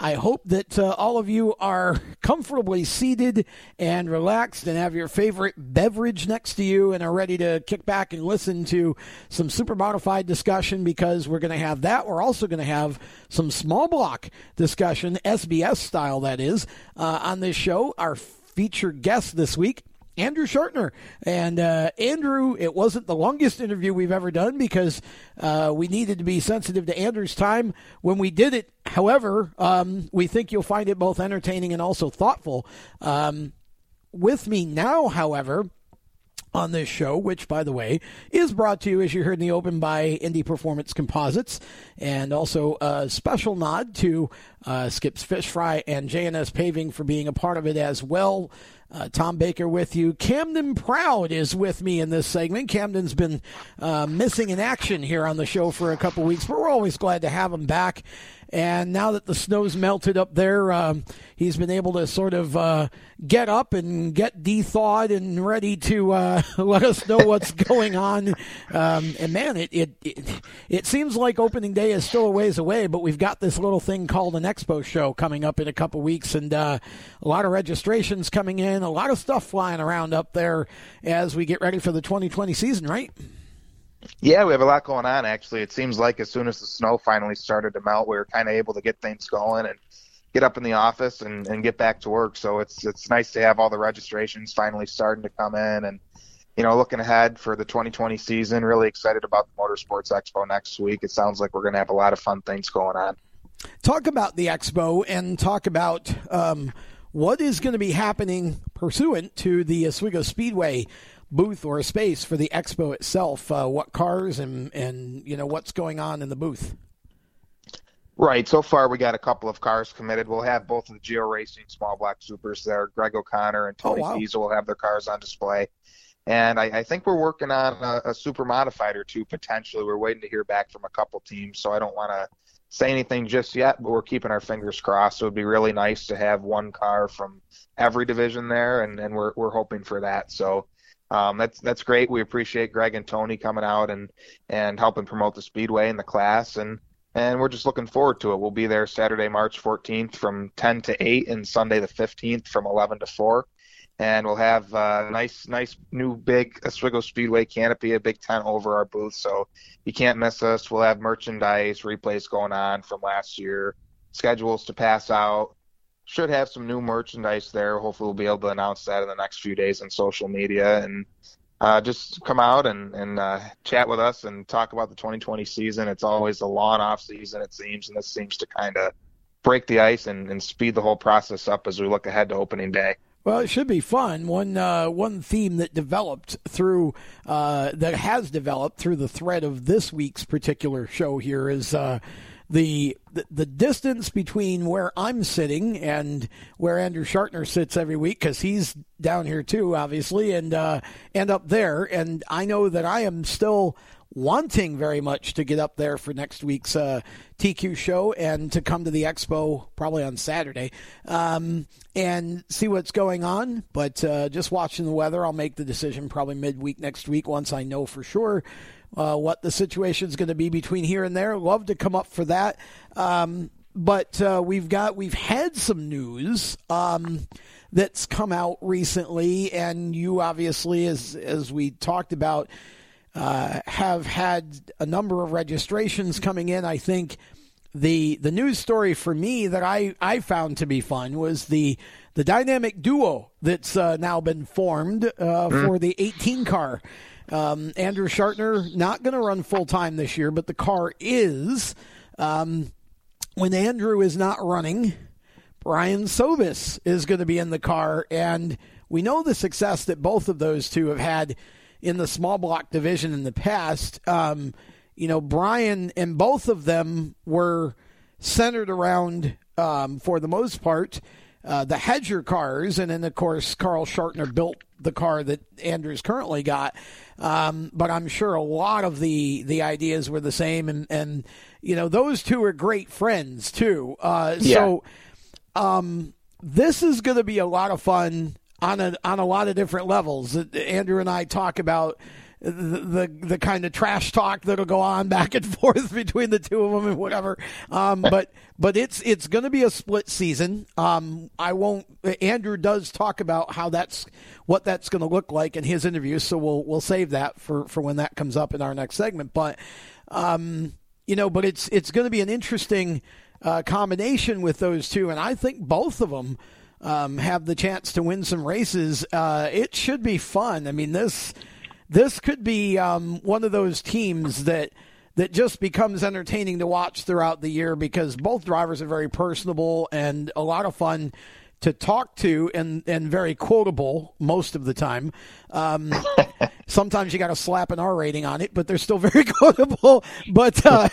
I hope that uh, all of you are comfortably seated and relaxed and have your favorite beverage next to you and are ready to kick back and listen to some super modified discussion because we're going to have that. We're also going to have some small block discussion, SBS style, that is, uh, on this show. Our featured guest this week Andrew Schartner. And uh, Andrew, it wasn't the longest interview we've ever done because uh, we needed to be sensitive to Andrew's time when we did it. However, um, we think you'll find it both entertaining and also thoughtful. Um, with me now, however, on this show, which, by the way, is brought to you, as you heard in the open, by Indy Performance Composites, and also a special nod to uh, Skips Fish Fry and JNS Paving for being a part of it as well. Uh, Tom Baker with you. Camden Proud is with me in this segment. Camden's been uh, missing in action here on the show for a couple weeks, but we're always glad to have him back. And now that the snow's melted up there, um, he's been able to sort of uh, get up and get thawed and ready to uh, let us know what's going on. Um, and man, it, it, it it seems like opening day is still a ways away, but we've got this little thing called an expo show coming up in a couple weeks, and uh, a lot of registrations coming in, a lot of stuff flying around up there as we get ready for the 2020 season, right? Yeah, we have a lot going on. Actually, it seems like as soon as the snow finally started to melt, we were kind of able to get things going and get up in the office and, and get back to work. So it's it's nice to have all the registrations finally starting to come in and you know looking ahead for the 2020 season. Really excited about the Motorsports Expo next week. It sounds like we're going to have a lot of fun things going on. Talk about the expo and talk about um, what is going to be happening pursuant to the Oswego Speedway booth or a space for the expo itself. Uh, what cars and and you know what's going on in the booth. Right. So far, we got a couple of cars committed. We'll have both of the Geo Racing Small Block Supers there. Greg O'Connor and oh, Tony oh, wow. Diesel will have their cars on display. And I, I think we're working on a, a super modified or two potentially. We're waiting to hear back from a couple teams, so I don't want to say anything just yet, but we're keeping our fingers crossed. It would be really nice to have one car from every division there, and, and we're, we're hoping for that. So um, that's that's great. We appreciate Greg and Tony coming out and and helping promote the speedway and the class, and and we're just looking forward to it. We'll be there Saturday, March 14th from 10 to 8, and Sunday the 15th from 11 to 4. And we'll have a nice, nice new big Oswego Speedway canopy, a big tent over our booth, so you can't miss us. We'll have merchandise, replays going on from last year, schedules to pass out, should have some new merchandise there. Hopefully, we'll be able to announce that in the next few days on social media and uh, just come out and, and uh, chat with us and talk about the 2020 season. It's always a long off season, it seems, and this seems to kind of break the ice and, and speed the whole process up as we look ahead to opening day. Well, it should be fun. One uh, one theme that developed through uh, that has developed through the thread of this week's particular show here is uh, the, the, distance between where I'm sitting and where Andrew Schartner sits every week because he's down here too, obviously, and uh, and up there. And I know that I am still wanting very much to get up there for next week's uh, TQ show and to come to the expo probably on Saturday um, and see what's going on. But uh, just watching the weather, I'll make the decision probably midweek next week once I know for sure uh, what the situation is going to be between here and there. Love to come up for that. Um, but uh, we've got we've had some news um, that's come out recently, and you obviously, as as we talked about, uh, have had a number of registrations coming in. I think the the news story for me that I, I found to be fun was the the dynamic duo that's uh, now been formed uh, mm-hmm. for the 18 car um, Andrew Schartner not going to run full time this year, but the car is. Um, when Andrew is not running, Brian Sobis is going to be in the car, and we know the success that both of those two have had in the small block division in the past. Um, you know, Brian and both of them were centered around, um, for the most part, uh, the Hedger cars, and then of course Carl Schartner built the car that Andrew's currently got. Um, but I'm sure a lot of the the ideas were the same, and and you know those two are great friends too. Uh, yeah. So um, this is going to be a lot of fun on a on a lot of different levels. Andrew and I talk about the, the, kind of trash talk that'll go on back and forth between the two of them and whatever. Um, but but it's it's going to be a split season. Um, I won't. Andrew does talk about how that's what that's going to look like in his interview, so we'll we'll save that for for when that comes up in our next segment. But um, you know, but it's it's going to be an interesting uh, combination with those two, and I think both of them. Um, have the chance to win some races. Uh, it should be fun. I mean, this this could be um, one of those teams that that just becomes entertaining to watch throughout the year because both drivers are very personable and a lot of fun to talk to and, and very quotable most of the time. Um, sometimes you got to slap an R rating on it, but they're still very quotable. But uh,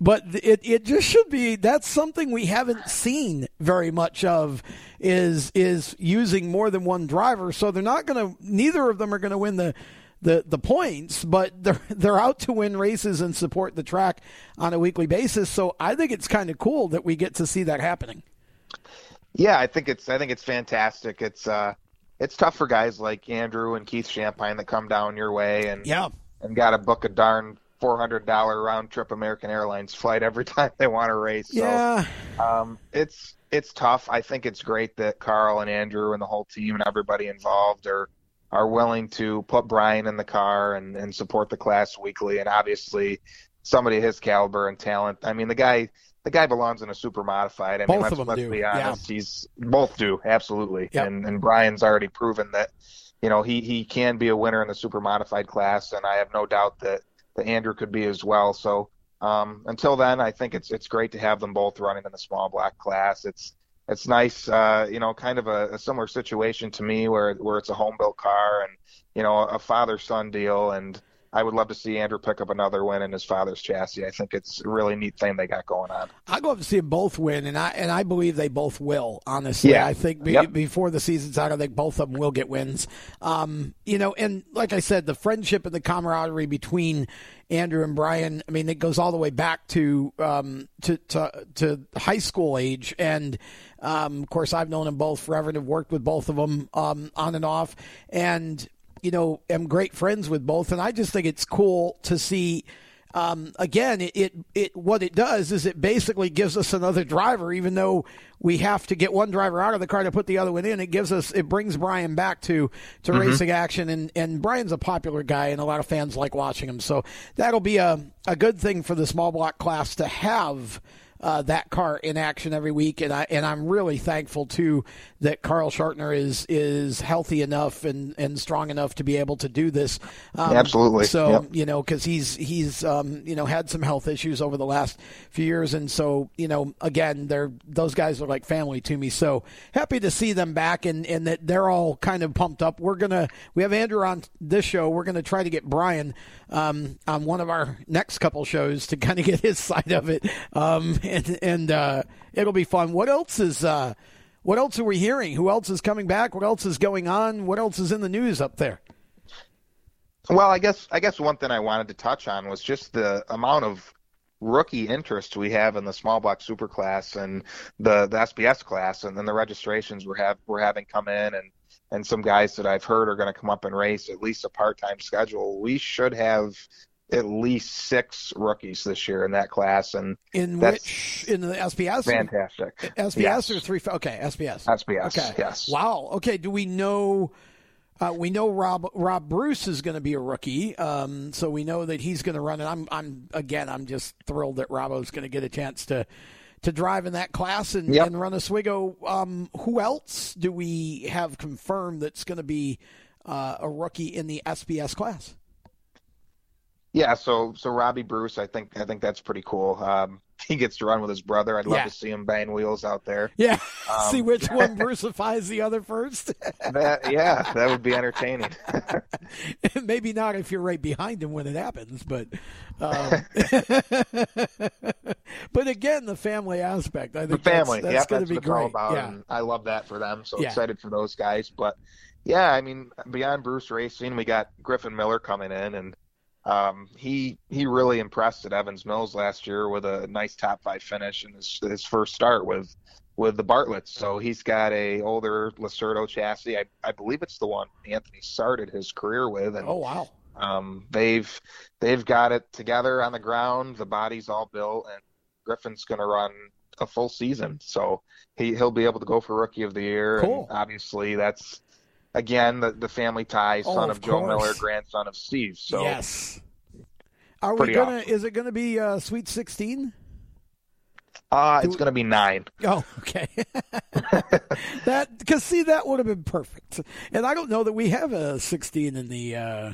but it it just should be. That's something we haven't seen very much of. Is is using more than one driver, so they're not going to. Neither of them are going to win the the the points, but they're they're out to win races and support the track on a weekly basis. So I think it's kind of cool that we get to see that happening. Yeah, I think it's I think it's fantastic. It's uh it's tough for guys like Andrew and Keith Champagne that come down your way and yeah and got to book a darn four hundred dollar round trip American Airlines flight every time they want to race. So, yeah, um, it's it's tough. I think it's great that Carl and Andrew and the whole team and everybody involved are are willing to put Brian in the car and, and support the class weekly. And obviously, somebody his caliber and talent. I mean, the guy the guy belongs in a super modified. I both mean, let's, of them let's do. be honest. Yeah. He's both do absolutely. Yep. And and Brian's already proven that you know he he can be a winner in the super modified class, and I have no doubt that that Andrew could be as well. So. Um, until then, I think it's it's great to have them both running in the small block class. It's it's nice, uh, you know, kind of a, a, similar situation to me where where it's a home built car and you know a father son deal, and I would love to see Andrew pick up another win in his father's chassis. I think it's a really neat thing they got going on. I'd love to see them both win, and I and I believe they both will. Honestly, yeah. I think be, yep. before the season's out, I think both of them will get wins. Um, you know, and like I said, the friendship and the camaraderie between Andrew and Brian. I mean, it goes all the way back to um, to, to to high school age, and um, of course, I've known them both forever and have worked with both of them um, on and off, and you know, am great friends with both. And I just think it's cool to see. Um, again, it, it, it what it does is it basically gives us another driver, even though we have to get one driver out of the car to put the other one in. It gives us it brings Brian back to to mm-hmm. racing action, and and Brian's a popular guy, and a lot of fans like watching him. So that'll be a a good thing for the small block class to have uh, that car in action every week, and I and I'm really thankful too that Carl Schartner is is healthy enough and, and strong enough to be able to do this. Um, Absolutely. So yep. you know because he's he's um, you know had some health issues over the last few years, and so you know again they're those guys are like family to me. So happy to see them back and and that they're all kind of pumped up. We're gonna we have Andrew on this show. We're gonna try to get Brian um, on one of our next couple shows to kind of get his side of it. Um, and and uh, it'll be fun. What else is uh, what else are we hearing? Who else is coming back? What else is going on? What else is in the news up there? Well, I guess I guess one thing I wanted to touch on was just the amount of rookie interest we have in the small block super class and the, the SBS class and then the registrations we're have we're having come in and and some guys that I've heard are going to come up and race at least a part-time schedule. We should have at least six rookies this year in that class, and in which in the SBS, fantastic. SBS yes. or three? Okay, SBS. SBS. Okay. Yes. Wow. Okay. Do we know? Uh, we know Rob Rob Bruce is going to be a rookie, um, so we know that he's going to run. And I'm I'm again I'm just thrilled that Robbo's going to get a chance to to drive in that class and, yep. and run Oswego. Um, who else do we have confirmed that's going to be uh, a rookie in the SBS class? Yeah, so so Robbie Bruce, I think I think that's pretty cool. Um, he gets to run with his brother. I'd love yeah. to see him bang wheels out there. Yeah, um, see which one Brucifies the other first. that, yeah, that would be entertaining. Maybe not if you're right behind him when it happens, but um, but again, the family aspect. I think the family. That's, that's going to be great. About, yeah. I love that for them. So yeah. excited for those guys. But yeah, I mean, beyond Bruce Racing, we got Griffin Miller coming in and um, he he really impressed at Evans Mills last year with a nice top five finish in his his first start with with the Bartletts. So he's got a older Lacerdo chassis. I, I believe it's the one Anthony started his career with. And, oh wow! Um, they've they've got it together on the ground. The body's all built, and Griffin's going to run a full season. So he he'll be able to go for Rookie of the Year. Cool. And obviously, that's again the, the family ties, oh, son of, of Joe Miller, grandson of Steve. So yes, are we gonna? Awesome. Is it gonna be uh, Sweet Sixteen? Uh, it's going to be nine. Oh, okay. that because see that would have been perfect, and I don't know that we have a sixteen in the uh,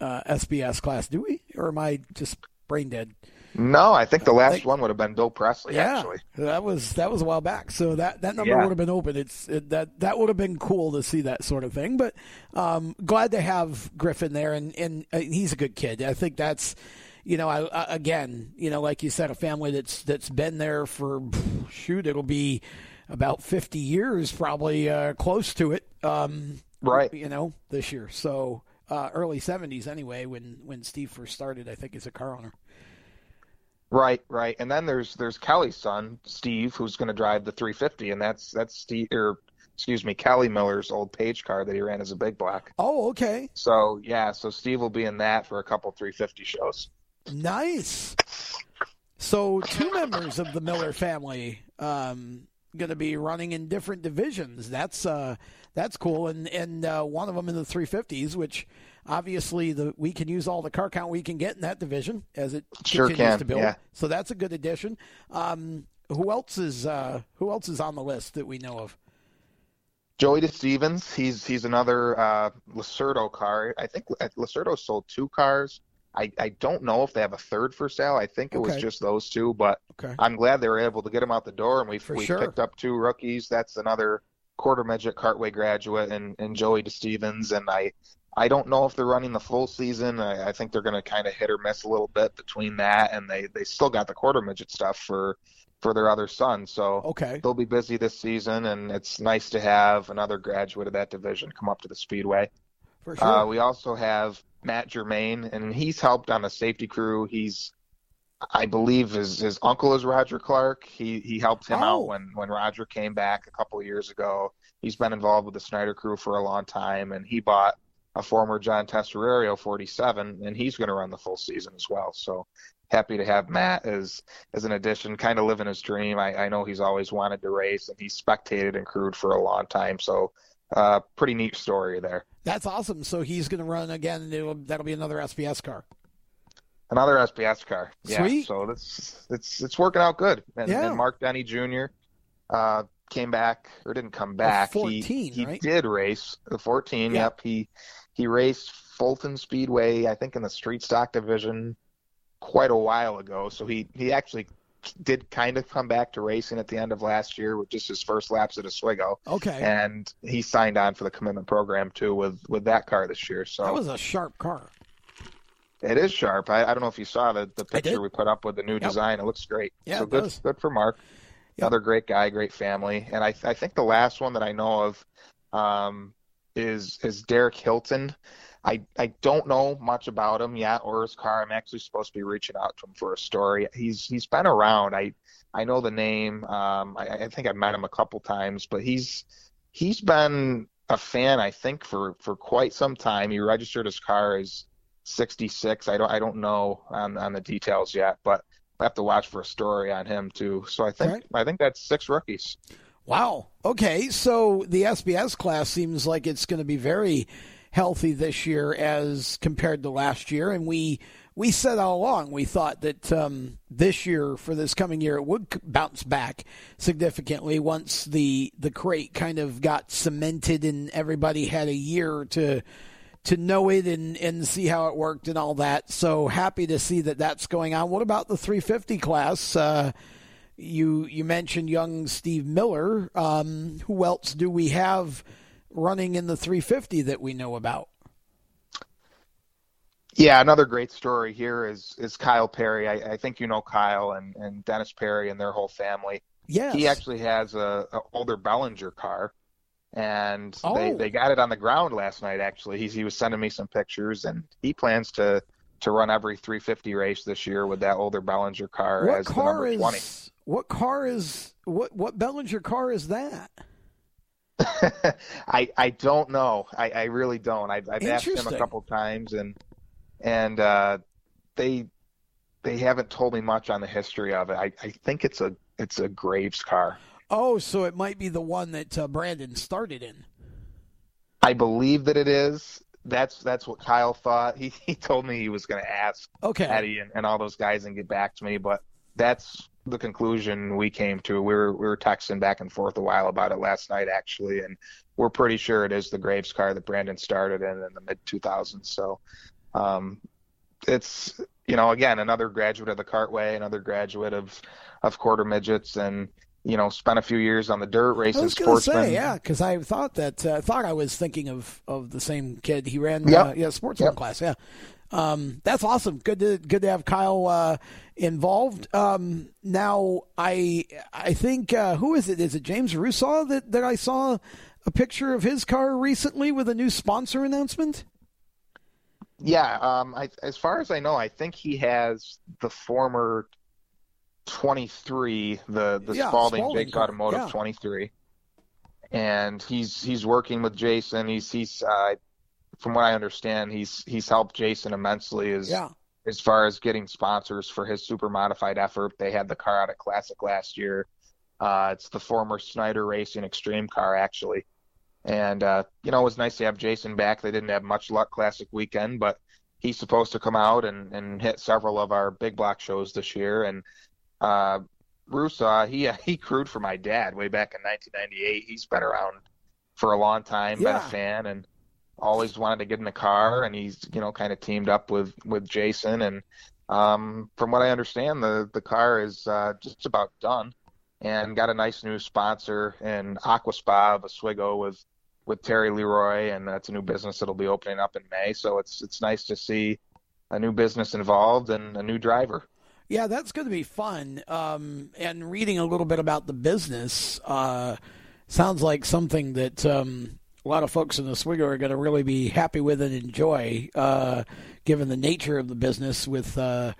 uh, SBS class, do we? Or am I just brain dead? No, I think the last think, one would have been Bill Presley. Yeah, actually. that was that was a while back. So that, that number yeah. would have been open. It's it, that that would have been cool to see that sort of thing. But um, glad to have Griffin there, and and uh, he's a good kid. I think that's you know, I, I, again, you know, like you said, a family that's that's been there for shoot, it'll be about fifty years, probably uh, close to it. Um, right. You know, this year. So uh, early seventies anyway, when when Steve first started, I think as a car owner. Right, right, and then there's there's Kelly's son Steve, who's going to drive the 350, and that's that's Steve or excuse me, Kelly Miller's old Page car that he ran as a big block. Oh, okay. So yeah, so Steve will be in that for a couple 350 shows. Nice. So two members of the Miller family um, going to be running in different divisions. That's uh, that's cool, and and uh, one of them in the 350s, which Obviously, the we can use all the car count we can get in that division as it sure continues can. to build. Yeah. So that's a good addition. Um, who else is uh, who else is on the list that we know of? Joey DeStevens. He's he's another uh, Lacerdo car. I think Lacerdo sold two cars. I, I don't know if they have a third for sale. I think it okay. was just those two, but okay. I'm glad they were able to get them out the door, and we've we sure. picked up two rookies. That's another quarter midget Cartway graduate and, and Joey DeStevens, and I I don't know if they're running the full season. I, I think they're going to kind of hit or miss a little bit between that, and they they still got the quarter midget stuff for for their other son. So okay. they'll be busy this season, and it's nice to have another graduate of that division come up to the speedway. For sure. Uh, we also have Matt Germain, and he's helped on the safety crew. He's I believe his his uncle is Roger Clark. He he helped him oh. out when when Roger came back a couple of years ago. He's been involved with the Snyder crew for a long time, and he bought a former John Testarario 47, and he's going to run the full season as well. So happy to have Matt as as an addition, kind of living his dream. I, I know he's always wanted to race, and he's spectated and crewed for a long time. So uh, pretty neat story there. That's awesome. So he's going to run again. that'll be another SBS car. Another SBS car. Yeah. Sweet. So that's it's it's working out good. And, yeah. and Mark Denny Jr. Uh, came back or didn't come back. 14, he he right? did race the 14. Yeah. Yep. He he raced Fulton Speedway, I think, in the street stock division quite a while ago. So he he actually did kind of come back to racing at the end of last year with just his first laps at Oswego. Okay. And he signed on for the commitment program too with with that car this year. So that was a sharp car. It is sharp. I, I don't know if you saw the the picture we put up with the new yep. design. It looks great. Yeah, so good does. good for Mark. Yep. Another great guy, great family. And I I think the last one that I know of um, is is Derek Hilton. I I don't know much about him yet or his car. I'm actually supposed to be reaching out to him for a story. He's he's been around. I I know the name. Um, I, I think I've met him a couple times, but he's he's been a fan I think for for quite some time. He registered his car as 66. I don't I don't know on on the details yet, but I have to watch for a story on him too. So I think right. I think that's six rookies. Wow. Okay, so the SBS class seems like it's going to be very healthy this year as compared to last year, and we we said all along we thought that um, this year for this coming year it would bounce back significantly once the the crate kind of got cemented and everybody had a year to to know it and, and see how it worked and all that. So happy to see that that's going on. What about the 350 class? Uh, you you mentioned young Steve Miller. Um, who else do we have running in the 350 that we know about? Yeah, another great story here is is Kyle Perry. I, I think you know Kyle and, and Dennis Perry and their whole family. Yes. He actually has a, a older Bellinger car, and Oh. they, they got it on the ground last night. Actually, he he was sending me some pictures, and he plans to to run every 350 race this year with that older Bellinger car What as the car number is 20. What car is what what Bellinger car is that? I I don't know. I, I really don't. I've, I've asked him a couple times, and and uh, they they haven't told me much on the history of it. I, I think it's a it's a Graves car. Oh, so it might be the one that uh, Brandon started in. I believe that it is. That's that's what Kyle thought. He he told me he was going to ask Okay. Eddie and, and all those guys and get back to me, but that's the conclusion we came to. We were we were texting back and forth a while about it last night actually, and we're pretty sure it is the Graves car that Brandon started in in the mid 2000s. So, um, it's you know again another graduate of the Cartway, another graduate of of quarter midgets, and you know spent a few years on the dirt I was going to say, yeah, because I thought that uh, I thought I was thinking of, of the same kid. He ran, Yep. uh, yeah, sportsman Yep. class. Yeah, um, that's awesome. Good to good to have Kyle uh, involved. Um, now, I I think uh, who is it? Is it James Russo that that I saw a picture of his car recently with a new sponsor announcement? Yeah, um, I, as far as I know, I think he has the former 23, the the Yeah, Spalding, Spalding car, Automotive yeah. 23, and he's he's working with Jason. He's he's uh, from what I understand, he's he's helped Jason immensely as Yeah. as far as getting sponsors for his super modified effort. They had the car out at Classic last year. Uh, it's the former Snyder Racing Extreme car, actually. And, uh, you know, it was nice to have Jason back. They didn't have much luck Classic weekend, but he's supposed to come out and, and hit several of our big block shows this year. And uh, Russo, he, he crewed for my dad way back in 1998. He's been around for a long time, been a fan, and always wanted to get in the car. And he's, you know, kind of teamed up with, with Jason. And um, from what I understand, the, the car is uh, just about done and got a nice new sponsor in Aqua Spa of Oswego with with Terry Leroy, and that's a new business that'll be opening up in May. So it's it's nice to see a new business involved and a new driver. Yeah, that's going to be fun. Um, and reading a little bit about the business uh, sounds like something that um, a lot of folks in Oswego are going to really be happy with and enjoy, uh, given the nature of the business with uh,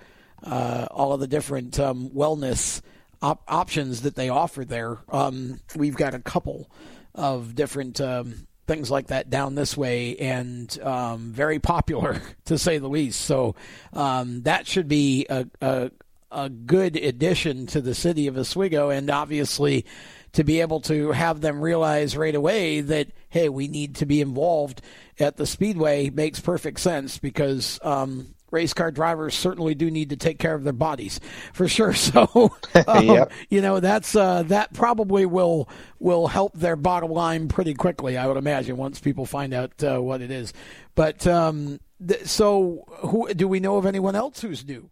uh, all of the different um, wellness op- options that they offer there. Um, we've got a couple of different. Um, Things like that down this way, and um, very popular to say the least. So um, that should be a, a a good addition to the city of Oswego, and obviously to be able to have them realize right away that hey, we need to be involved at the speedway makes perfect sense because um, race car drivers certainly do need to take care of their bodies for sure. So um, Yep. you know that's uh, that probably will will help their bottom line pretty quickly. I would imagine once people find out uh, what it is. But um, th- so who do we know of anyone else who's new?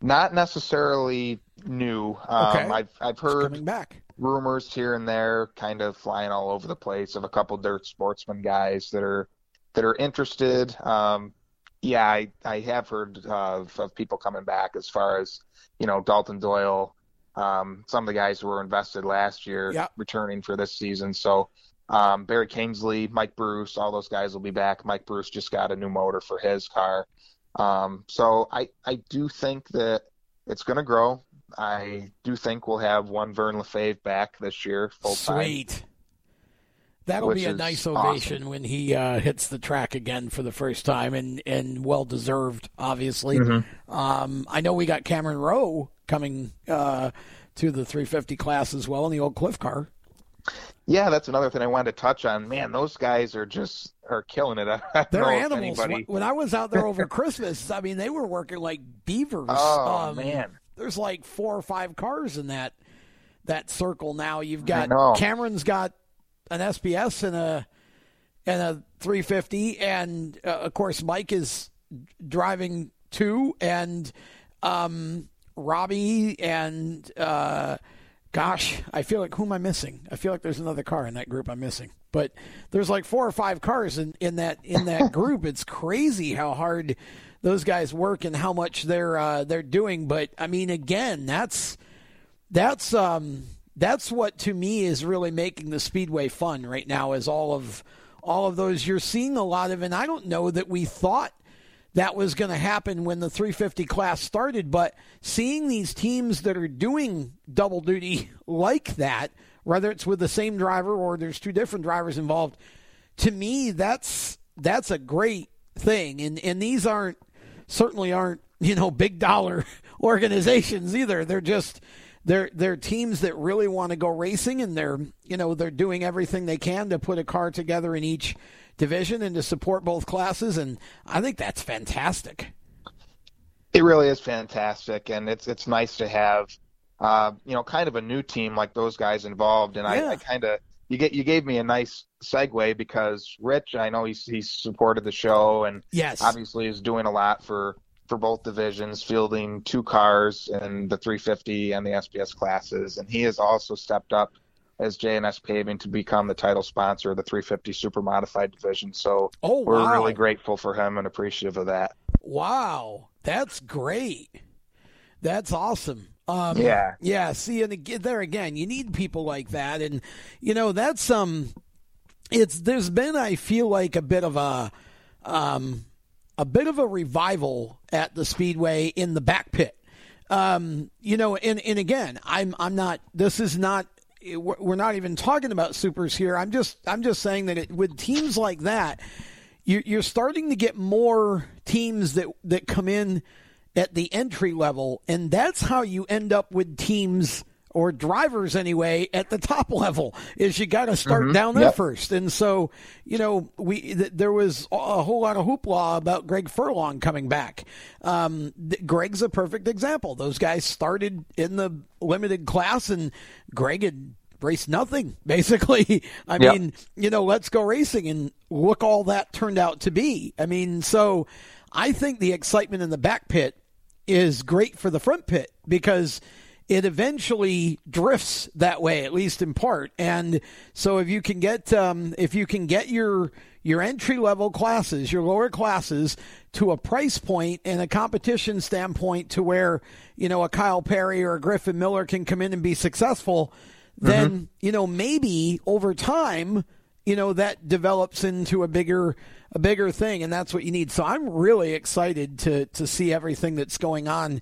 Not necessarily new. Um, Okay. I've I've heard rumors here and there, kind of flying all over the place, of a couple dirt sportsman guys that are that are interested. Um, yeah, I, I have heard of, of people coming back as far as you know Dalton Doyle, um, some of the guys who were invested last year Yeah. returning for this season. So um, Barry Kingsley, Mike Bruce, all those guys will be back. Mike Bruce just got a new motor for his car. Um, so I, I do think that it's going to grow. I do think we'll have one Vern Lefebvre back this year full time. Sweet. That'll be a nice awesome. ovation when he uh, hits the track again for the first time, and, and well deserved, obviously. Mm-hmm. Um, I know we got Cameron Rowe coming uh, to the 350 class as well in the old Cliff car. Yeah, that's another thing I wanted to touch on. Man, those guys are just are killing it. They're animals. anybody- When I was out there over Christmas, I mean, they were working like beavers. Oh Um, man, there's like four or five cars in that that circle now. You've got. Cameron's got an SBS and a and a 350, and uh, of course Mike is driving two, and um, Robbie and uh, gosh, I feel like who am I missing? I feel like there's another car in that group I'm missing. But there's like four or five cars in, in that in that group. It's crazy how hard those guys work and how much they're uh, they're doing. But I mean, again, that's that's um, that's what to me is really making the speedway fun right now. Is all of all of those you're seeing a lot of, and I don't know that we thought that was going to happen when the 350 class started. But seeing these teams that are doing double duty like that, whether it's with the same driver or there's two different drivers involved, to me that's that's a great thing. And and these aren't certainly aren't you know big dollar organizations either. They're just they're they're teams that really want to go racing and they're you know they're doing everything they can to put a car together in each division and to support both classes, and I think that's fantastic. It really is fantastic, and it's it's nice to have, uh, you know, kind of a new team like those guys involved. And yeah. I, I kind of you get you gave me a nice segue because Rich, I know he's he's supported the show and yes, obviously is doing a lot for for both divisions, fielding two cars in the 350 and the SBS classes, and he has also stepped up as JNS Paving to become the title sponsor of the 350 Super Modified division. So oh, we're wow. really grateful for him and appreciative of that. Wow, that's great. That's awesome. Um, yeah, yeah. See, and there again, you need people like that, and you know that's um, it's there's been I feel like a bit of a um, a bit of a revival at the speedway in the back pit. Um, you know, and and again, I'm I'm not. This is not we're not even talking about supers here. I'm just I'm just saying that it, with teams like that, you're starting to get more teams that that come in at the entry level, and that's how you end up with teams or drivers anyway at the top level is you got to start mm-hmm. down there yep. first and so you know we th- there was a whole lot of hoopla about greg furlong coming back um, th- greg's a perfect example those guys started in the limited class and greg had raced nothing basically i yep. mean you know let's go racing and look all that turned out to be i mean so i think the excitement in the back pit is great for the front pit because it eventually drifts that way, at least in part. And so if you can get um, if you can get your your entry level classes, your lower classes, to a price point and a competition standpoint to where you know a Kyle Perry or a Griffin Miller can come in and be successful, then mm-hmm. you know maybe over time you know that develops into a bigger a bigger thing and that's what you need so i'm really excited to to see everything that's going on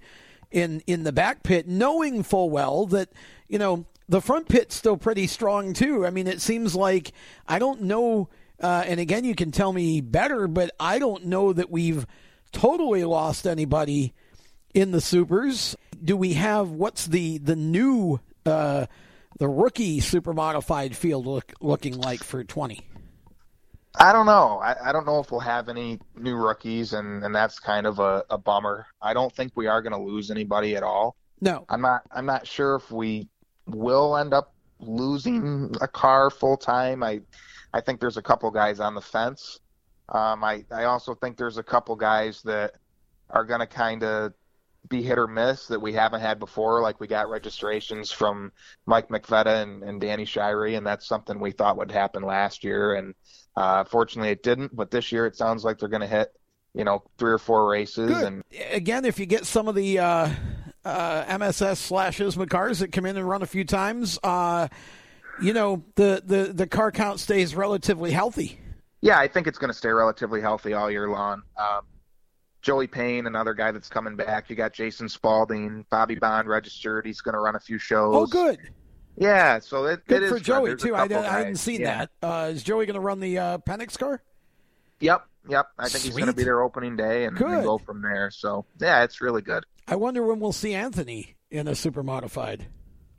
in in the back pit, knowing full well that you know the front pit's still pretty strong too. I mean, it seems like I don't know, uh, and again, you can tell me better, but I don't know that we've totally lost anybody in the supers. Do we have what's the the new uh, the rookie super modified field look, looking like for twenty? I don't know. I, I, don't know if we'll have any new rookies, and, and that's kind of a, a bummer. I don't think we are going to lose anybody at all. No, I'm not. I'm not sure if we will end up losing a car full time. I I think there's a couple guys on the fence. Um, I I also think there's a couple guys that are going to kind of be hit or miss that we haven't had before. Like we got registrations from Mike McVetta and, and Danny Shirey, and that's something we thought would happen last year. And uh, fortunately, it didn't. But this year, it sounds like they're going to hit, you know, three or four races. Good. And again, if you get some of the uh, uh, MSS slashes cars that come in and run a few times, uh, you know, the, the the car count stays relatively healthy. Yeah, I think it's going to stay relatively healthy all year long. Um, Joey Payne, another guy that's coming back. You got Jason Spalding, Bobby Bond registered. He's going to run a few shows. Oh, good. Yeah, so it, good it for Joey too. I, I, hadn't seen yeah. that. Uh, is Joey going to run the uh, Penix car? Yep, yep. I think Sweet. he's going to be there opening day and, and, go from there. So yeah, it's really good. I wonder when we'll see Anthony in a super modified.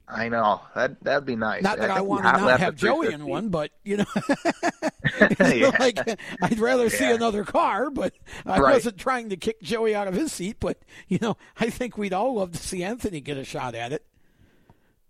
I know that that'd be nice. Not that I, I want to not have Joey in one, but you know, yeah. like I'd rather yeah. see another car. But I right. wasn't trying to kick Joey out of his seat. But you know, I think we'd all love to see Anthony get a shot at it.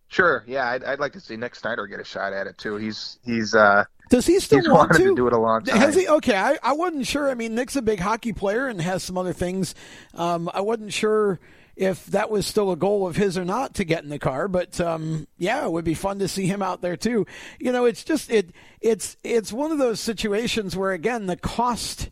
Sure. Yeah, I'd, I'd like to see Nick Snyder get a shot at it too. He's he's uh does he still he's want to? to? do it a long time? Has he? Okay, I, I wasn't sure. I mean, Nick's a big hockey player and has some other things. Um, I wasn't sure if that was still a goal of his or not to get in the car, but um, yeah, it would be fun to see him out there too. You know, it's just it it's it's one of those situations where again the cost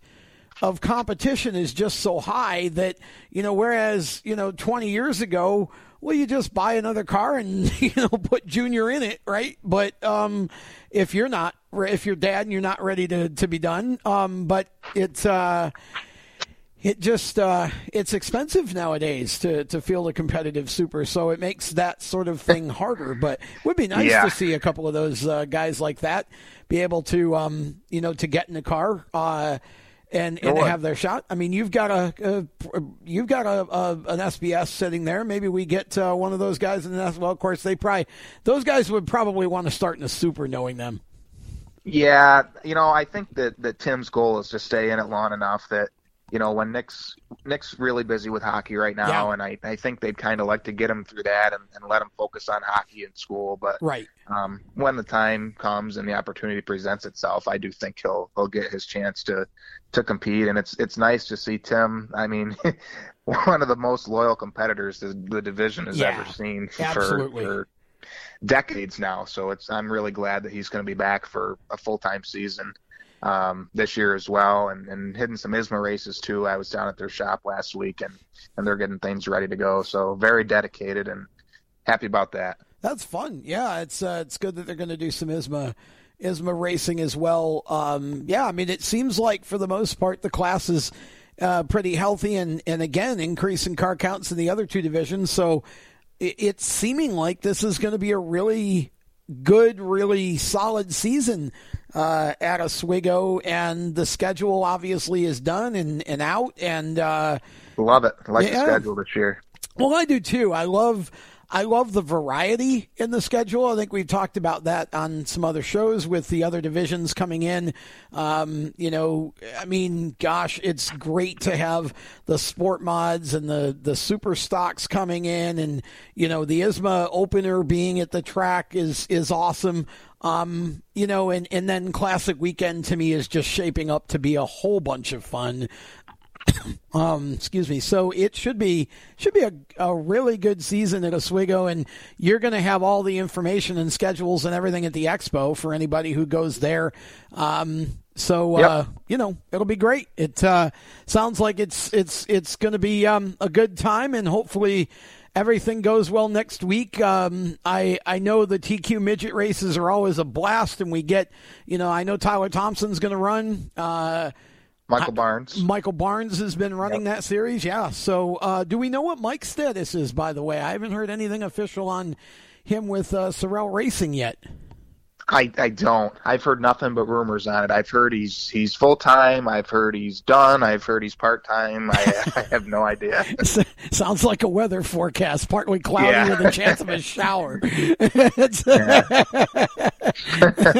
of competition is just so high that you know whereas you know 20 years ago well you just buy another car and you know put junior in it right but um if you're not if you're dad and you're not ready to to be done um but it's uh it just uh, it's expensive nowadays to, to field a competitive super, so it makes that sort of thing harder. But it would be nice yeah. to see a couple of those uh, guys like that be able to um, you know to get in a car. Uh, and and they have their shot. I mean, you've got a, a you've got a, a, an SBS sitting there. Maybe we get uh, one of those guys in the well. Of course, they probably those guys would probably want to start in a super, knowing them. Yeah, you know, I think that that Tim's goal is to stay in it long enough that you know when Nick's Nick's really busy with hockey right now, yeah. and I I think they'd kind of like to get him through that and, and let him focus on hockey in school. But right um, when the time comes and the opportunity presents itself, I do think he'll he'll get his chance to to compete, and it's it's nice to see Tim. I mean, one of the most loyal competitors the, the division has yeah, ever seen for, for decades now. So it's I'm really glad that he's going to be back for a full time season um, this year as well, and, and hitting some ISMA races too. I was down at their shop last week, and and they're getting things ready to go. So very dedicated and happy about that. That's fun. Yeah, it's uh, it's good that they're going to do some ISMA ISMA racing as well. Um, yeah, I mean, it seems like for the most part the class is uh, pretty healthy, and and again increasing car counts in the other two divisions. So it, it's seeming like this is going to be a really good, really solid season uh, at Oswego, and the schedule obviously is done and, and out. And uh, love it. I like yeah. the schedule this year. Well, I do too. I love I love the variety in the schedule. I think we've talked about that on some other shows with the other divisions coming in. Um, you know, I mean, gosh, it's great to have the sport mods and the, the super stocks coming in, and you know, the ISMA opener being at the track is is awesome. Um, you know, and, and then Classic Weekend to me is just shaping up to be a whole bunch of fun. um, excuse me. So it should be should be a, a really good season at Oswego, and you're going to have all the information and schedules and everything at the expo for anybody who goes there. Um, so yep. uh, you know it'll be great. It uh, sounds like it's it's it's going to be um, a good time, and hopefully everything goes well next week. Um, I I know the TQ midget races are always a blast, and we get you know I know Tyler Thompson's going to run. Uh, Michael Barnes. Michael Barnes has been running yep. that series, yeah. So, uh, do we know what Mike's status is? By the way, I haven't heard anything official on him with uh, Sorel Racing yet. I, I don't. I've heard nothing but rumors on it. I've heard he's he's full time. I've heard he's done. I've heard he's part time. I, I have no idea. Sounds like a weather forecast, partly cloudy yeah. with a chance of a shower.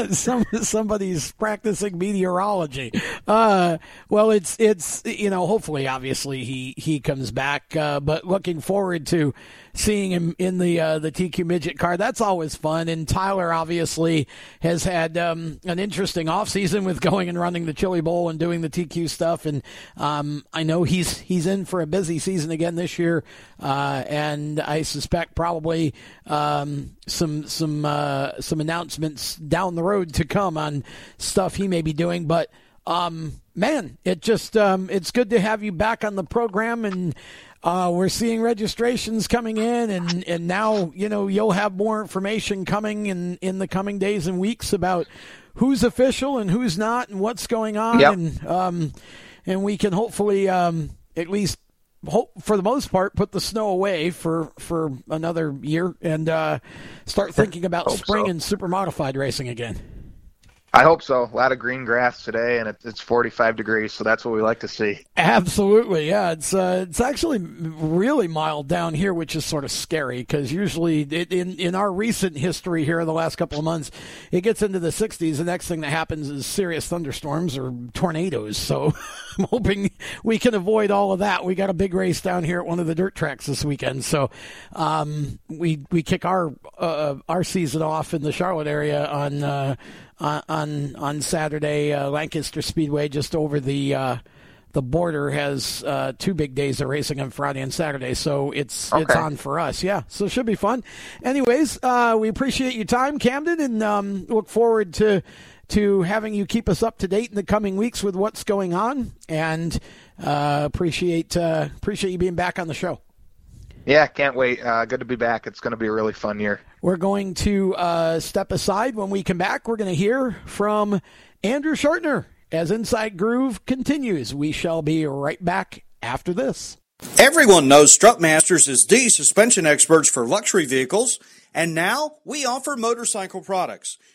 Some somebody's practicing meteorology. Uh, well, it's it's you know hopefully obviously he he comes back, uh, but looking forward to seeing him in the uh, the TQ midget car. That's always fun. And Tyler obviously has had um, an interesting offseason with going and running the Chili Bowl and doing the TQ stuff. And um, I know he's he's in for a busy season again this year. Uh, and I suspect probably um, some some uh, some announcements down the road to come on stuff he may be doing, but. Um, man, it just um, it's good to have you back on the program, and uh, we're seeing registrations coming in, and, and now you know you'll have more information coming in in the coming days and weeks about who's official and who's not, and what's going on, yep. and um, and we can hopefully um, at least hope for the most part put the snow away for for another year and uh, start thinking about spring so. and super modified racing again. I hope so. A lot of green grass today, and it's 45 degrees, so that's what we like to see. Absolutely, yeah. It's uh, it's actually really mild down here, which is sort of scary because usually it, in in our recent history here in the last couple of months, it gets into the 60s. The next thing that happens is serious thunderstorms or tornadoes. So I'm hoping we can avoid all of that. We got a big race down here at one of the dirt tracks this weekend, so um, we we kick our uh, our season off in the Charlotte area on. Uh, on on Saturday. Uh, Lancaster Speedway, just over the uh, the border, has uh, two big days of racing on Friday and Saturday, so it's okay. it's on for us. Yeah, so it should be fun. Anyways, uh, we appreciate your time, Camden, and um, look forward to to having you keep us up to date in the coming weeks with what's going on, and uh, appreciate uh, appreciate you being back on the show. Yeah, can't wait. Uh, good to be back. It's going to be a really fun year. We're going to uh, step aside. When we come back, we're going to hear from Andrew Schartner as Inside Groove continues. We shall be right back after this. Everyone knows Strutmasters is the suspension experts for luxury vehicles, and now we offer motorcycle products.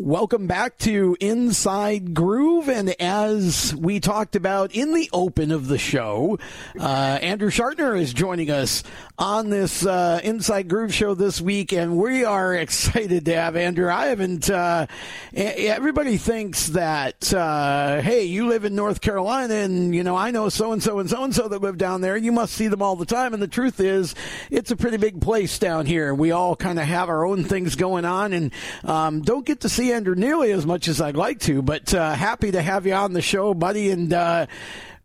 Welcome back to Inside Groove. And as we talked about in the open of the show, uh, Andrew Schartner is joining us on this uh, Inside Groove show this week. And we are excited to have Andrew. I haven't, uh, everybody thinks that, uh, hey, you live in North Carolina and, you know, I know so and so and so and so that live down there. You must see them all the time. And the truth is, it's a pretty big place down here. We all kind of have our own things going on and um, don't get to see Andrew nearly as much as I'd like to, but uh, happy to have you on the show, buddy. And uh,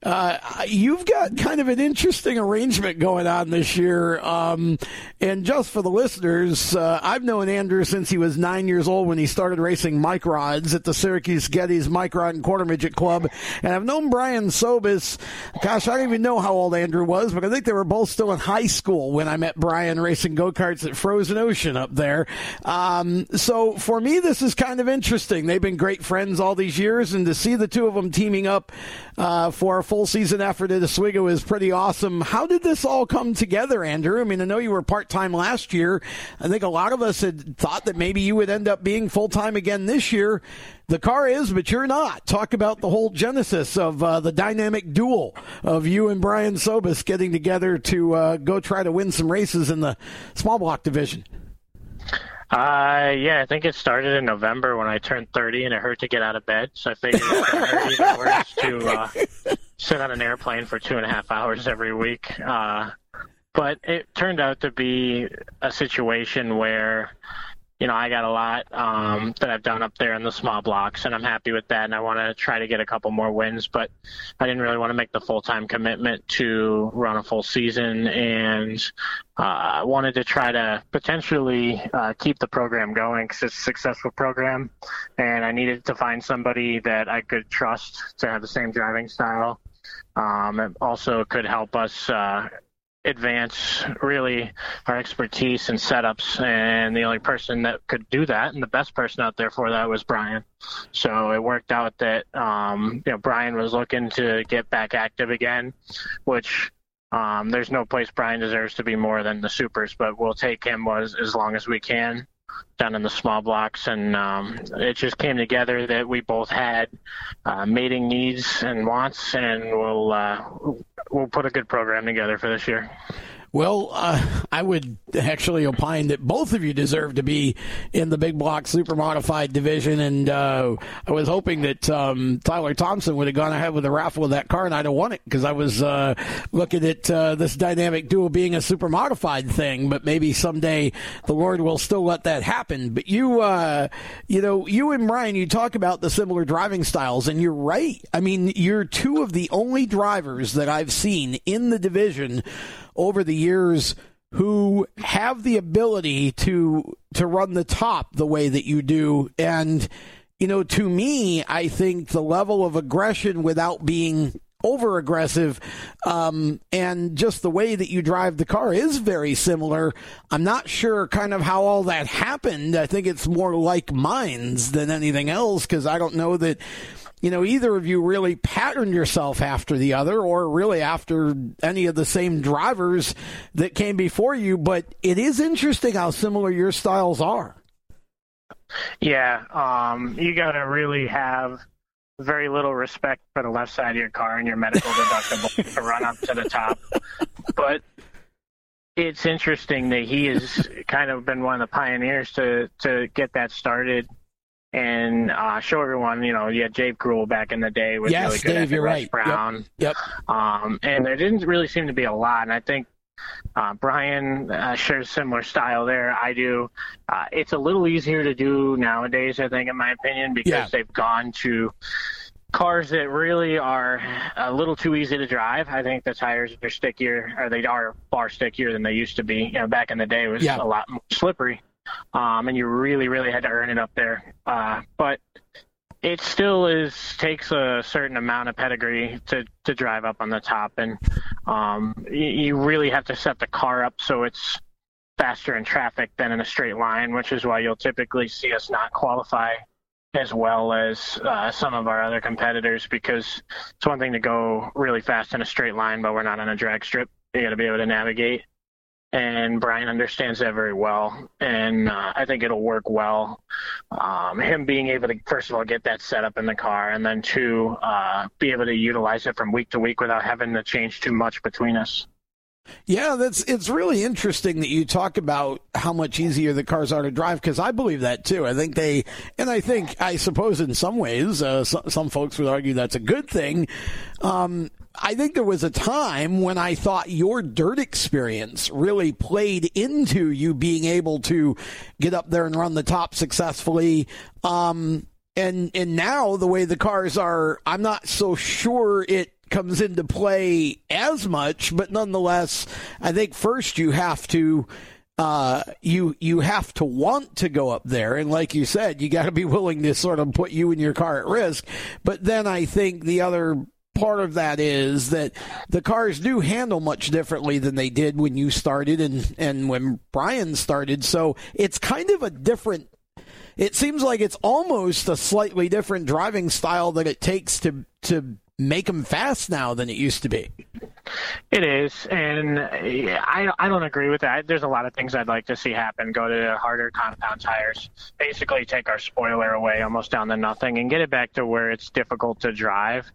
uh, you've got kind of an interesting arrangement going on this year. Um, and just for the listeners, uh, I've known Andrew since he was nine years old when he started racing microds at the Syracuse Gettys Geddes Microd and Quarter Midget Club. And I've known Brian Sobis. Gosh, I don't even know how old Andrew was, but I think they were both still in high school when I met Brian racing go karts at Frozen Ocean up there. Um, so for me, this is kind of interesting. They've been great friends all these years, and to see the two of them teaming up uh, for a full season effort at Oswego is pretty awesome. How did this all come together, Andrew? I mean, I know you were part time last year. I think a lot of us had thought that maybe you would end up being full time again this year. The car is, but you're not. Talk about the whole genesis of uh, the dynamic duel of you and Brian Sobis getting together to uh, go try to win some races in the small block division. Uh, yeah, I think it started in November when I turned 30 and it hurt to get out of bed. So I figured it hurt even worse to uh, sit on an airplane for two and a half hours every week. Uh, but it turned out to be a situation where you know, I got a lot um, that I've done up there in the small blocks, and I'm happy with that. And I want to try to get a couple more wins, but I didn't really want to make the full time commitment to run a full season, and uh, wanted to try to potentially uh, keep the program going because it's a successful program, and I needed to find somebody that I could trust to have the same driving style. Um, it also could help us uh, advance really our expertise and setups and the only person that could do that and the best person out there for that was Brian. So it worked out that um, you know Brian was looking to get back active again, which um, there's no place Brian deserves to be more than the supers, but we'll take him as, as long as we can down in the small blocks, and um, it just came together that we both had uh, mating needs and wants, and we'll uh, we'll put a good program together for this year. Well, uh, I would actually opine that both of you deserve to be in the big block super modified division, and uh, I was hoping that um, Tyler Thompson would have gone ahead with the raffle of that car, and I'd have won it because I was uh, looking at uh, this dynamic duo being a super modified thing. But maybe someday the Lord will still let that happen. But you, uh, you know, you and Brian, you talk about the similar driving styles, and you're right. I mean, you're two of the only drivers that I've seen in the division over the years who have the ability to to run the top the way that you do and you know to me i think the level of aggression without being over aggressive, um, and just the way that you drive the car is very similar. I'm not sure kind of how all that happened. I think it's more like minds than anything else because I don't know that you know, either of you really patterned yourself after the other or really after any of the same drivers that came before you. But it is interesting how similar your styles are. Yeah, um, you got to really have very little respect for the left side of your car and your medical deductible to run up to the top. But it's interesting that he has kind of been one of the pioneers to to get that started and uh, show everyone, you know, you had Dave Grohl back in the day with yes, really good Dave, you're right. Brown. Yep. yep. Um, and there didn't really seem to be a lot. And I think uh, Brian uh, shares similar style there. I do. Uh, it's a little easier to do nowadays, I think, in my opinion, because yeah. they've gone to cars that really are a little too easy to drive. I think the tires are stickier, or they are far stickier than they used to be. You know, back in the day, it was yeah. a lot more slippery um, and you really, really had to earn it up there. Uh, but it still is takes a certain amount of pedigree to to drive up on the top, and um, you, you really have to set the car up so it's faster in traffic than in a straight line, which is why you'll typically see us not qualify as well as uh, some of our other competitors because it's one thing to go really fast in a straight line, but we're not on a drag strip. You got to be able to navigate and Brian understands that very well, and uh, I think it'll work well. Um, him being able to, first of all, get that set up in the car, and then two, uh, be able to utilize it from week to week without having to change too much between us. Yeah, that's it's really interesting that you talk about how much easier the cars are to drive because I believe that too. I think they, and I think I suppose in some ways, uh, so, some folks would argue that's a good thing. Um, I think there was a time when I thought your dirt experience really played into you being able to get up there and run the top successfully. Um, and and now the way the cars are, I'm not so sure it comes into play as much, but nonetheless, I think first you have to uh, you you have to want to go up there, and like you said, you got to be willing to sort of put you and your car at risk. But then I think the other part of that is that the cars do handle much differently than they did when you started and, and when Brian started. So it's kind of a different it seems like it's almost a slightly different driving style that it takes to to make them fast now than it used to be. It is, and I I don't agree with that. There's a lot of things I'd like to see happen. Go to harder compound tires, basically take our spoiler away almost down to nothing, and get it back to where it's difficult to drive.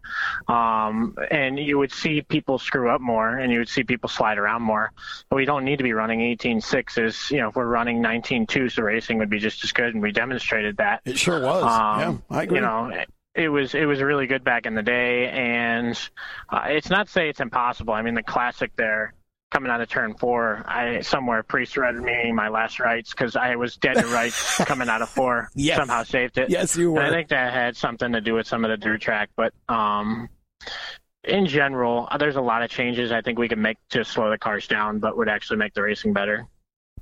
Um, and you would see people screw up more, and you would see people slide around more. But we don't need to be running 18.6s. You know, if we're running 19.2s, the racing would be just as good, and we demonstrated that. It sure was. Um, yeah, I agree. You know it was it was really good back in the day, and uh, it's not to say it's impossible. I mean, the classic there coming out of turn four, I somewhere pre-threaded me my last rights because I was dead to rights coming out of four. Yes. Somehow saved it. Yes, you were. And I think that had something to do with some of the dirt track, but um, in general, uh, there's a lot of changes I think we can make to slow the cars down, but would actually make the racing better.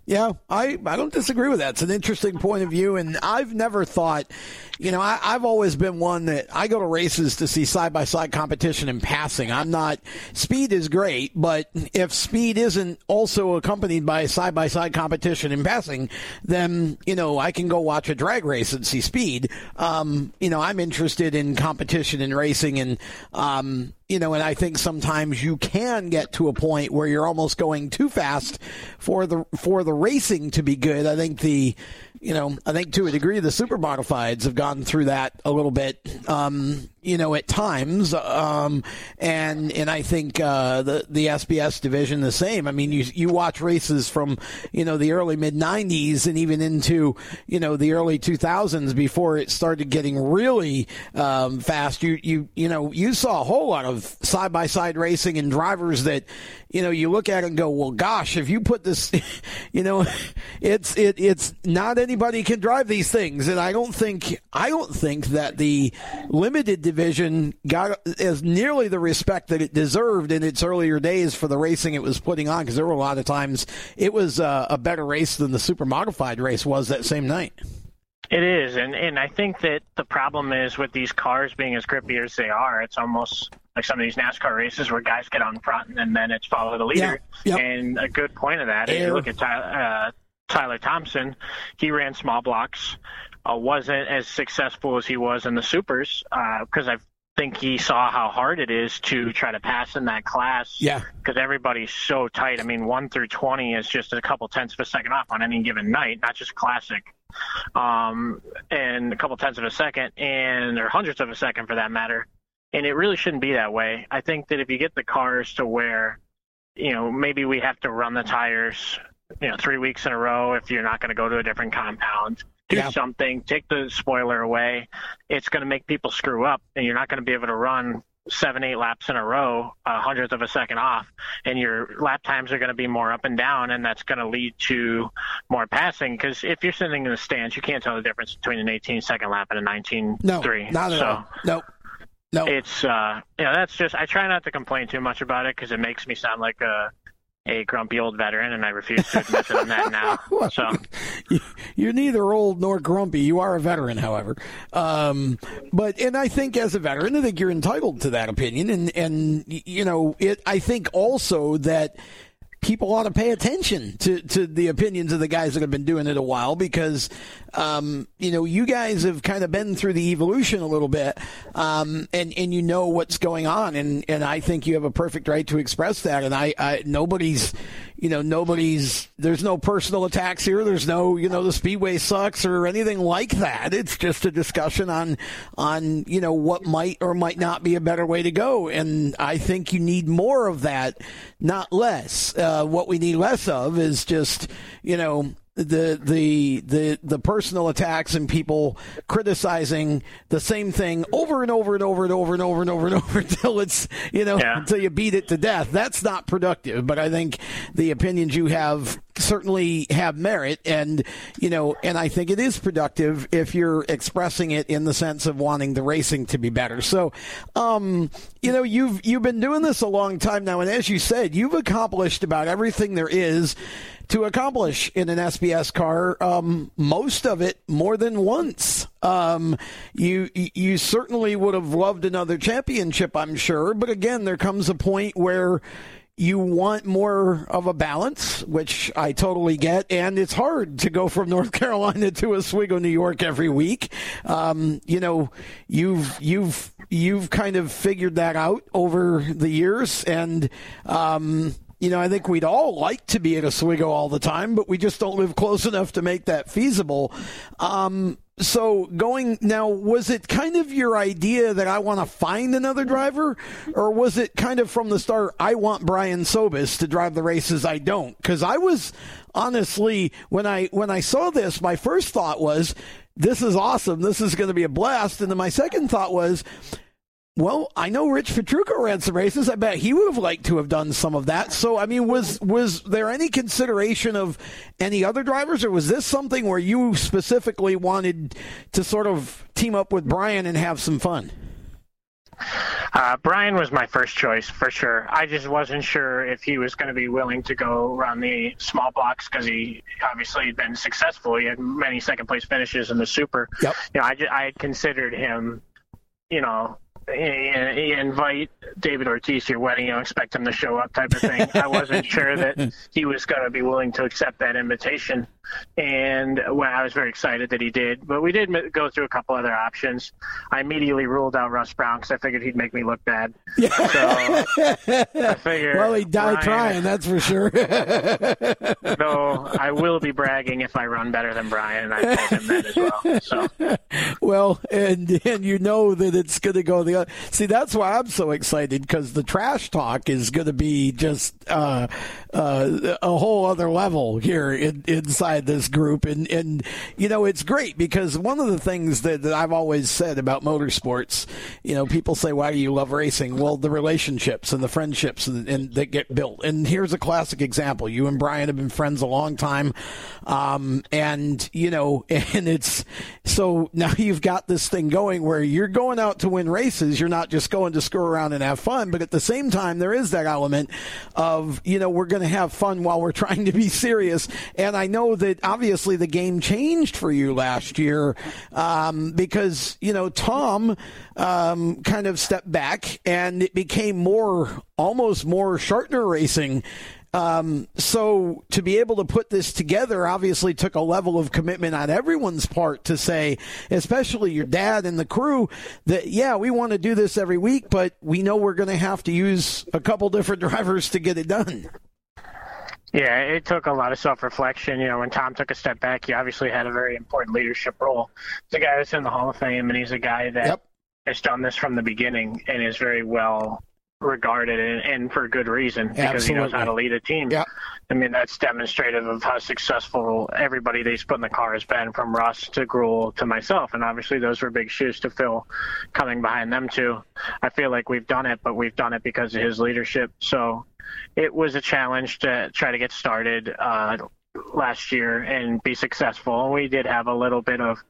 Yeah, I, I don't disagree with that. It's an interesting point of view, and I've never thought, you know, I, I've always been one that I go to races to see side by side competition in passing. I'm not, speed is great, but if speed isn't also accompanied by side by side competition in passing, then, you know, I can go watch a drag race and see speed. Um, you know, I'm interested in competition and racing, and, um, you know, and I think sometimes you can get to a point where you're almost going too fast for the for the racing to be good. I think the you know, I think to a degree the super modifieds have gone through that a little bit, um, you know, at times. Um, and, and I think, uh, the, the SBS division the same. I mean, you, you watch races from, you know, the early mid nineties and even into, you know, the early 2000s before it started getting really, um, fast. You, you, you know, you saw a whole lot of side by side racing and drivers that, you know, you look at and go, well, gosh, if you put this, you know, it's, it, it's not anybody can drive these things. And I don't think, I don't think that the limited division got as nearly the respect that it deserved in its earlier days for the racing it was putting on. Cause there were a lot of times it was uh, a better race than the super modified race was that same night. It is, and and I think that the problem is with these cars being as grippy as they are, it's almost like some of these NASCAR races where guys get on front and then it's follow the leader. Yeah, yep. And a good point of that, if you look at Tyler, uh, Tyler Thompson, he ran small blocks, uh, wasn't as successful as he was in the supers because uh, I think he saw how hard it is to try to pass in that class. Yeah. Because everybody's so tight. I mean, one through twenty is just a couple tenths of a second off on any given night, not just classic um, and a couple tenths of a second, and or hundredths of a second for that matter. And it really shouldn't be that way. I think that if you get the cars to where, you know, maybe we have to run the tires, you know, three weeks in a row if you're not going to go to a different compound. Do yeah. something, take the spoiler away. It's going to make people screw up, and you're not going to be able to run seven, eight laps in a row, a hundredth of a second off, and your lap times are going to be more up and down, and that's going to lead to more passing. Because if you're sitting in the stands, you can't tell the difference between an 18 second lap and a 19 no, three. Not at so, all. Nope. No, it's uh, you know, that's just I try not to complain too much about it because it makes me sound like a a grumpy old veteran, and I refuse to admit that I'm that now. well, so you're neither old nor grumpy. You are a veteran, however. Um, but and I think as a veteran, I think you're entitled to that opinion, and and you know it. I think also that people ought to pay attention to, to the opinions of the guys that have been doing it a while because, um, you know, you guys have kind of been through the evolution a little bit, um, and, and you know what's going on. And, and I think you have a perfect right to express that. And I, I nobody's, you know, nobody's, there's no personal attacks here. There's no, you know, the speedway sucks or anything like that. It's just a discussion on, on, you know, what might or might not be a better way to go. And I think you need more of that, not less. Uh, what we need less of is just, you know, the the the the personal attacks and people criticizing the same thing over and over and over and over and over and over and over until it's you know yeah. until you beat it to death. That's not productive. But I think the opinions you have certainly have merit and you know and I think it is productive if you're expressing it in the sense of wanting the racing to be better. So um you know you've you've been doing this a long time now and as you said you've accomplished about everything there is to accomplish in an SBS car. Um, most of it more than once. Um, you you certainly would have loved another championship, I'm sure. But again, there comes a point where you want more of a balance, which I totally get, and it's hard to go from North Carolina to Oswego, New York every week. Um, you know, you've you've you've kind of figured that out over the years, and um, you know, I think we'd all like to be at Oswego all the time, but we just don't live close enough to make that feasible. Um, so going now, was it kind of your idea that I want to find another driver, or was it kind of from the start I want Brian Sobis to drive the races I don't? Because I was honestly when I when I saw this, my first thought was this is awesome, this is going to be a blast, and then my second thought was well, I know Rich Petrucco ran some races. I bet he would have liked to have done some of that. So, I mean, was was there any consideration of any other drivers, or was this something where you specifically wanted to sort of team up with Brian and have some fun? Uh, Brian was my first choice for sure. I just wasn't sure if he was going to be willing to go around the small blocks because he obviously had been successful. He had many second place finishes in the Super. Yep. You know, I, I had considered him, you know, invite David Ortiz to your wedding, you know, expect him to show up type of thing. I wasn't sure that he was going to be willing to accept that invitation. And well, I was very excited that he did. But we did go through a couple other options. I immediately ruled out Russ Brown because I figured he'd make me look bad. Yeah. So I figured. Well, he died trying, that's for sure. though I will be bragging if I run better than Brian. And I told him that as well. So. Well, and and you know that it's going to go the other. See, that's why I'm so excited because the trash talk is going to be just uh, uh, a whole other level here in, inside this group. And, and, you know, it's great because one of the things that, that I've always said about motorsports, you know, people say, why do you love racing? Well, the relationships and the friendships and, and that get built. And here's a classic example. You and Brian have been friends a long time. Um, and, you know, and it's so now you've got this thing going where you're going out to win races. You're not just going to screw around and have fun, but at the same time, there is that element of, you know, we're going going to have fun while we're trying to be serious. And I know that obviously the game changed for you last year um, because you know Tom um, kind of stepped back and it became more almost more Schartner racing um, so to be able to put this together obviously took a level of commitment on everyone's part to say, especially your dad and the crew, that yeah, we want to do this every week, but we know we're going to have to use a couple different drivers to get it done. Yeah, it took a lot of self-reflection. You know, when Tom took a step back, he obviously had a very important leadership role. He's a guy that's in the Hall of Fame, and he's a guy that yep. has done this from the beginning and is very well regarded and, and, for good reason because Absolutely. he knows how to lead a team. Yeah. I mean, that's demonstrative of how successful everybody that he's put in the car has been, from Russ to Gruhl to myself. And obviously, those were big shoes to fill coming behind them, too. I feel like we've done it, but we've done it because of his leadership. So it was a challenge to try to get started uh, last year and be successful. We did have a little bit of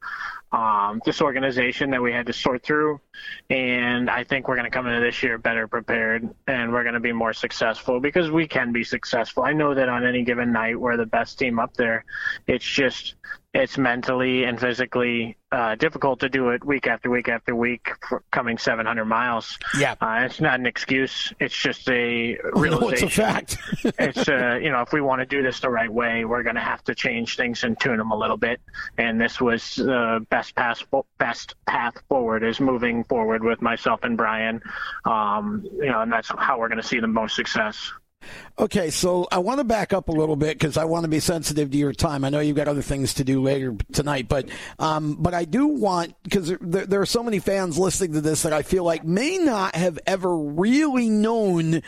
um, disorganization that we had to sort through. And I think we're going to come into this year better prepared and we're going to be more successful because we can be successful. I know that on any given night, we're the best team up there. It's just it's mentally and physically uh, difficult to do it week after week after week, coming 700 miles. Yeah, uh, it's not an excuse. It's just a realization. No, it's a fact. it's uh, you know, if we want to do this the right way, we're going to have to change things and tune them a little bit. And this was the best path best path forward is moving forward with myself and Brian. Um, you know, and that's how we're going to see the most success. Okay, so I want to back up a little bit because I want to be sensitive to your time. I know you've got other things to do later tonight, but um, but I do want because there, there, are so many fans listening to this that I feel like may not have ever really known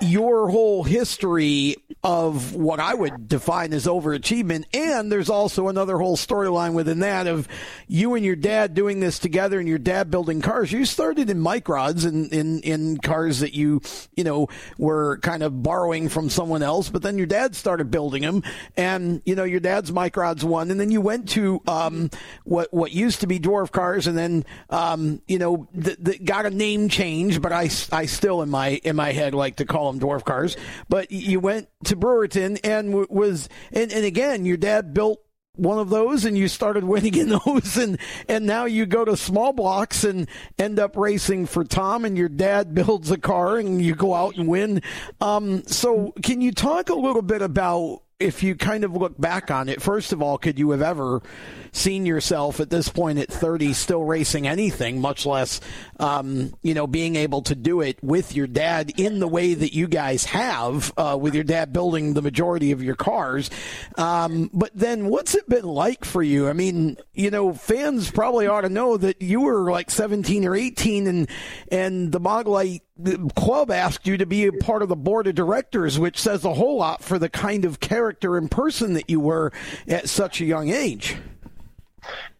your whole history of what I would define as overachievement. And there's also another whole storyline within that of you and your dad doing this together and your dad building cars. You started in microds and in, in, cars that you, you know, were kind of borrowing from someone else, but then your dad started building them and, you know, your dad's microds won. And then you went to, um, what, what used to be dwarf cars and then, um, you know, th- th- got a name change, but I, I still in my, in my head like to call them dwarf cars. But you went to Brewerton and was, and, and again, your dad built one of those and you started winning in those and and now you go to small blocks and end up racing for Tom and your dad builds a car and you go out and win um, so can you talk a little bit about if you kind of look back on it first of all could you have ever seen yourself at this point at 30 still racing anything, much less, um, you know, being able to do it with your dad in the way that you guys have, uh, with your dad building the majority of your cars. Um, but then what's it been like for you? I mean, you know, fans probably ought to know that you were like 17 or 18 and, and the Moglite club asked you to be a part of the board of directors, which says a whole lot for the kind of character and person that you were at such a young age.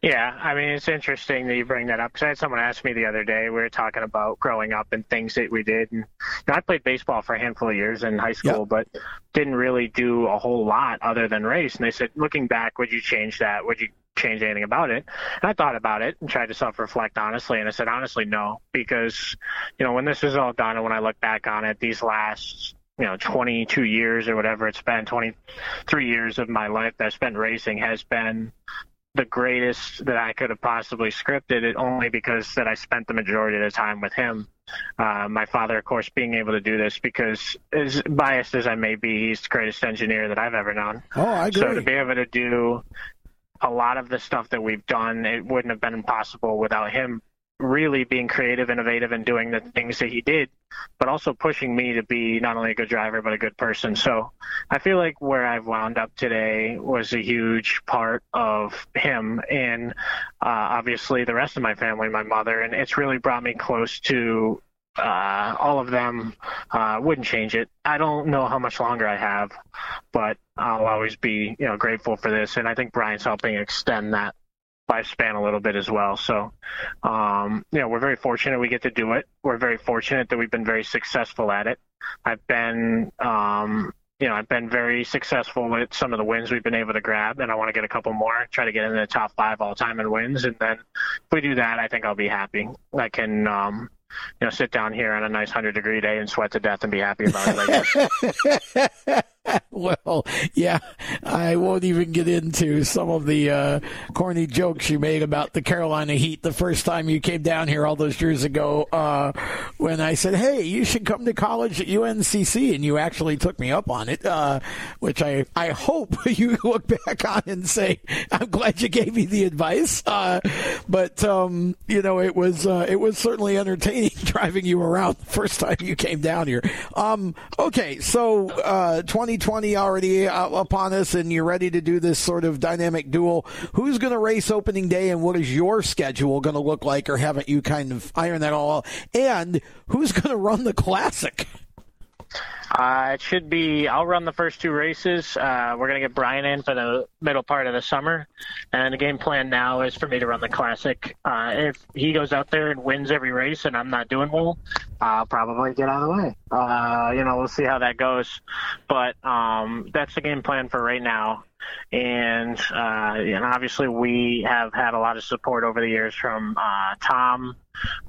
Yeah, I mean, it's interesting that you bring that up because I had someone ask me the other day. We were talking about growing up and things that we did. And you know, I played baseball for a handful of years in high school, yep. but didn't really do a whole lot other than race. And they said, looking back, would you change that? Would you change anything about it? And I thought about it and tried to self reflect honestly. And I said, honestly, no, because, you know, when this is all done and when I look back on it, these last you know 22 years or whatever it's been 23 years of my life that I spent racing has been the greatest that I could have possibly scripted it only because that I spent the majority of the time with him. Uh, my father, of course, being able to do this because as biased as I may be, he's the greatest engineer that I've ever known. Oh, I agree. So to be able to do a lot of the stuff that we've done, it wouldn't have been possible without him really being creative, innovative, and doing the things that he did, but also pushing me to be not only a good driver but a good person. So I feel like where I've wound up today was a huge part of him, and uh, obviously the rest of my family, my mother, and it's really brought me close to uh, all of them uh, wouldn't change it. I don't know how much longer I have, but I'll always be you know grateful for this, and I think Brian's helping extend that lifespan a little bit as well. So, um, you know, we're very fortunate we get to do it. We're very fortunate that we've been very successful at it. I've been, um, you know, I've been very successful with some of the wins we've been able to grab, and I want to get a couple more, try to get into the top five all time in wins. And then if we do that, I think I'll be happy. I can, um, you know, sit down here on a nice hundred degree day and sweat to death and be happy about it. well, yeah, I won't even get into some of the uh, corny jokes you made about the Carolina Heat the first time you came down here all those years ago. Uh, when I said, "Hey, you should come to college at UNCC," and you actually took me up on it, uh, which I I hope you look back on and say, "I'm glad you gave me the advice." Uh, but um, you know, it was uh, it was certainly entertaining driving you around the first time you came down here. Um, okay, so uh, 2020 already uh, upon us, and you're ready to do this sort of dynamic duel. Who's going to race opening day, and what is your schedule going to look like, or haven't you kind of ironed that all out? And who's going to run the classic? Uh, it should be. I'll run the first two races. Uh, we're gonna get Brian in for the middle part of the summer, and the game plan now is for me to run the classic. Uh, if he goes out there and wins every race, and I'm not doing well, I'll probably get out of the way. Uh, you know, we'll see how that goes, but um, that's the game plan for right now. And uh, and obviously we have had a lot of support over the years from uh, Tom.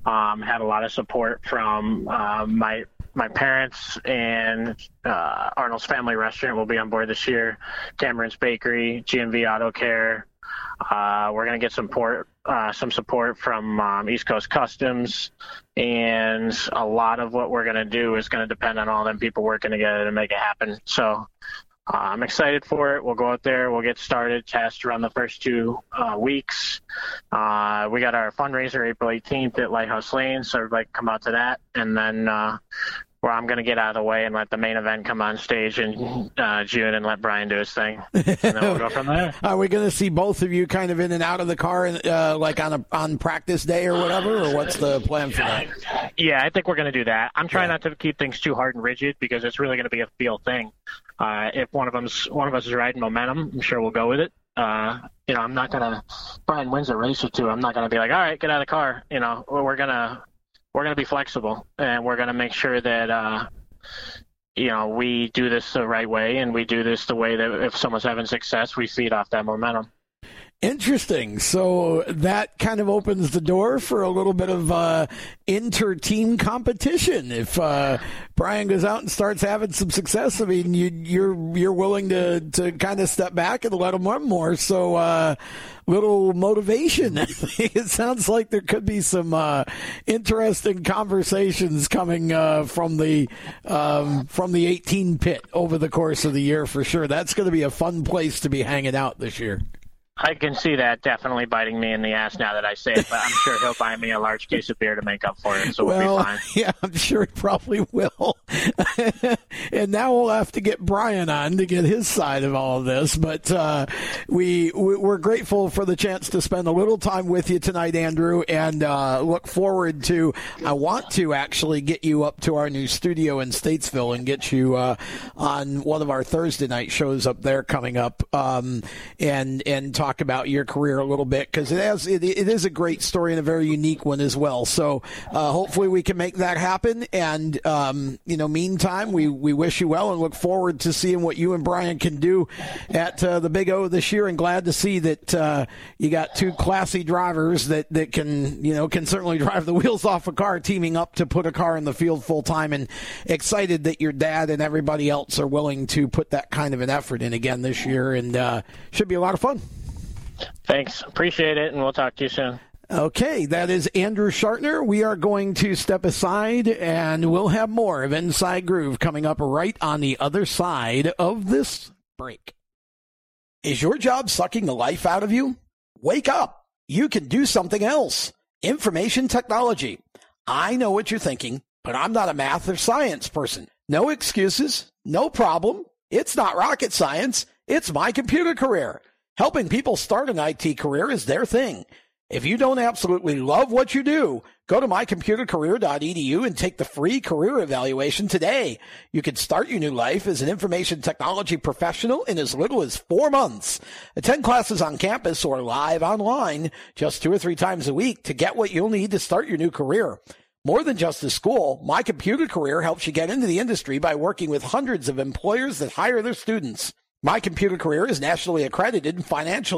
Um, had a lot of support from my my parents and uh, Arnold's Family Restaurant will be on board this year. Cameron's Bakery, GMV Auto Care. Uh, we're going to get some support, uh, some support from um, East Coast Customs, and a lot of what we're going to do is going to depend on all them people working together to make it happen. So uh, I'm excited for it. We'll go out there. We'll get started, test around the first two uh, weeks. Uh, we got our fundraiser April 18th at Lighthouse Lane, so everybody come out to that. And then uh, where I'm going to get out of the way and let the main event come on stage in uh, June and let Brian do his thing. And then we'll go from there. Are we going to see both of you kind of in and out of the car, uh, like on a on practice day or whatever, or what's the plan for that? Yeah, I think we're going to do that. I'm trying yeah. not to keep things too hard and rigid because it's really going to be a feel thing. Uh, if one of them's one of us is riding momentum, I'm sure we'll go with it. Uh, you know, I'm not gonna. Brian wins a race or two. I'm not gonna be like, all right, get out of the car. You know, we're gonna we're gonna be flexible and we're gonna make sure that uh, you know we do this the right way and we do this the way that if someone's having success, we feed off that momentum. Interesting. So that kind of opens the door for a little bit of uh, inter-team competition. If uh, Brian goes out and starts having some success, I mean, you, are you're, you're willing to to kind of step back and let him run more. So uh, little motivation. it sounds like there could be some uh, interesting conversations coming uh, from the um, from the 18 pit over the course of the year for sure. That's going to be a fun place to be hanging out this year. I can see that definitely biting me in the ass now that I say it, but I'm sure he'll buy me a large case of beer to make up for it, so well, we'll be fine. Yeah, I'm sure he probably will. and now we'll have to get Brian on to get his side of all of this. But uh, we we're grateful for the chance to spend a little time with you tonight, Andrew, and uh, look forward to. I want to actually get you up to our new studio in Statesville and get you uh, on one of our Thursday night shows up there coming up, um, and and talk talk about your career a little bit because it has it, it is a great story and a very unique one as well. So uh, hopefully we can make that happen. And um, you know, meantime, we we wish you well and look forward to seeing what you and Brian can do at uh, the Big O this year. And glad to see that uh, you got two classy drivers that that can you know can certainly drive the wheels off a car, teaming up to put a car in the field full time. And excited that your dad and everybody else are willing to put that kind of an effort in again this year, and uh, should be a lot of fun. Thanks. Appreciate it, and we'll talk to you soon. Okay, that is Andrew Schartner. We are going to step aside and we'll have more of Inside Groove coming up right on the other side of this break. Is your job sucking the life out of you? Wake up. You can do something else. Information technology. I know what you're thinking, but I'm not a math or science person. No excuses. No problem. It's not rocket science. It's my computer career. Helping people start an IT career is their thing. If you don't absolutely love what you do, go to mycomputercareer.edu and take the free career evaluation today. You can start your new life as an information technology professional in as little as four months. Attend classes on campus or live online just two or three times a week to get what you'll need to start your new career. More than just a school, My Computer Career helps you get into the industry by working with hundreds of employers that hire their students. My Computer Career is nationally accredited and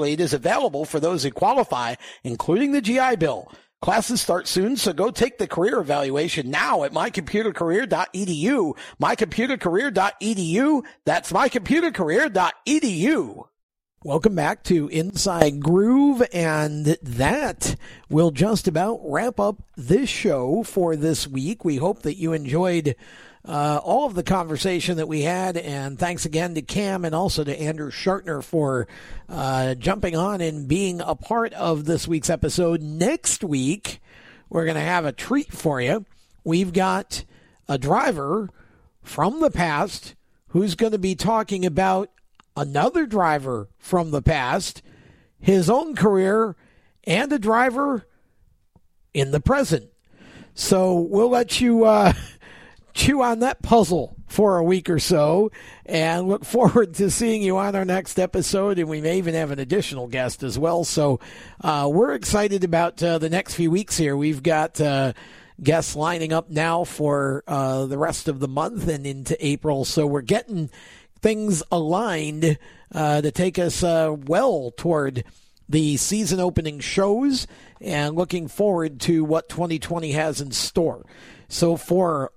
aid is available for those who qualify, including the GI Bill. Classes start soon, so go take the career evaluation now at mycomputercareer.edu. Mycomputercareer.edu. That's mycomputercareer.edu. Welcome back to Inside Groove, and that will just about wrap up this show for this week. We hope that you enjoyed uh, all of the conversation that we had. And thanks again to Cam and also to Andrew Schartner for uh, jumping on and being a part of this week's episode. Next week, we're going to have a treat for you. We've got a driver from the past who's going to be talking about another driver from the past, his own career, and a driver in the present. So we'll let you uh, chew on that puzzle for a week or so and look forward to seeing you on our next episode. And we may even have an additional guest as well. So uh, we're excited about uh, the next few weeks here. We've got uh, guests lining up now for uh, the rest of the month and into April. So we're getting things aligned uh, to take us uh, well toward the season opening shows and looking forward to what 2020 has in store. So for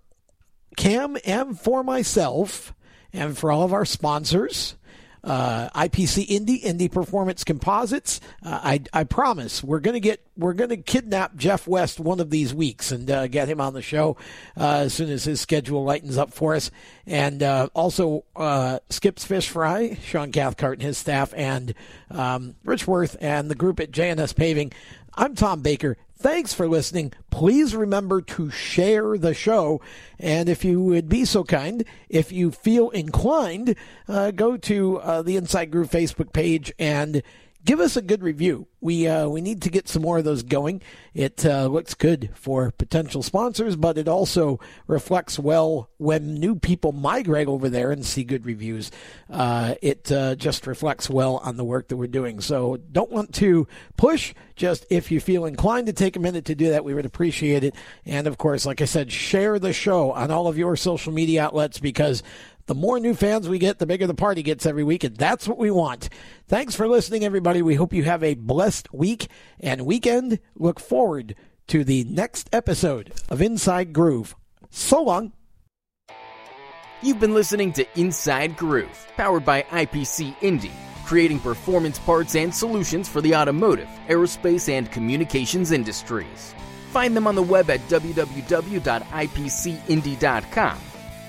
Cam and for myself and for all of our sponsors. Uh, IPC Indy, Indy Performance Composites. Uh, I, I promise we're gonna get we're gonna kidnap Jeff West one of these weeks and uh, get him on the show uh, as soon as his schedule lightens up for us. And uh, also uh, Skips Fish Fry, Sean Cathcart and his staff, and um, Rich Worth and the group at JNS Paving. I'm Tom Baker. Thanks for listening. Please remember to share the show. And if you would be so kind, if you feel inclined, uh, go to uh, the Inside Groove Facebook page and give us a good review. We uh, we need to get some more of those going. It uh, looks good for potential sponsors, but it also reflects well when new people migrate over there and see good reviews. Uh, it uh, just reflects well on the work that we're doing. So don't want to push. Just if you feel inclined to take a minute to do that, we would appreciate it. And of course, like I said, share the show on all of your social media outlets because the more new fans we get, the bigger the party gets every week, and that's what we want. Thanks for listening, everybody. We hope you have a blessed week and weekend. Look forward to the next episode of Inside Groove. So long. You've been listening to Inside Groove, powered by IPC Indy, creating performance parts and solutions for the automotive, aerospace, and communications industries. Find them on the web at www.ipcindy.com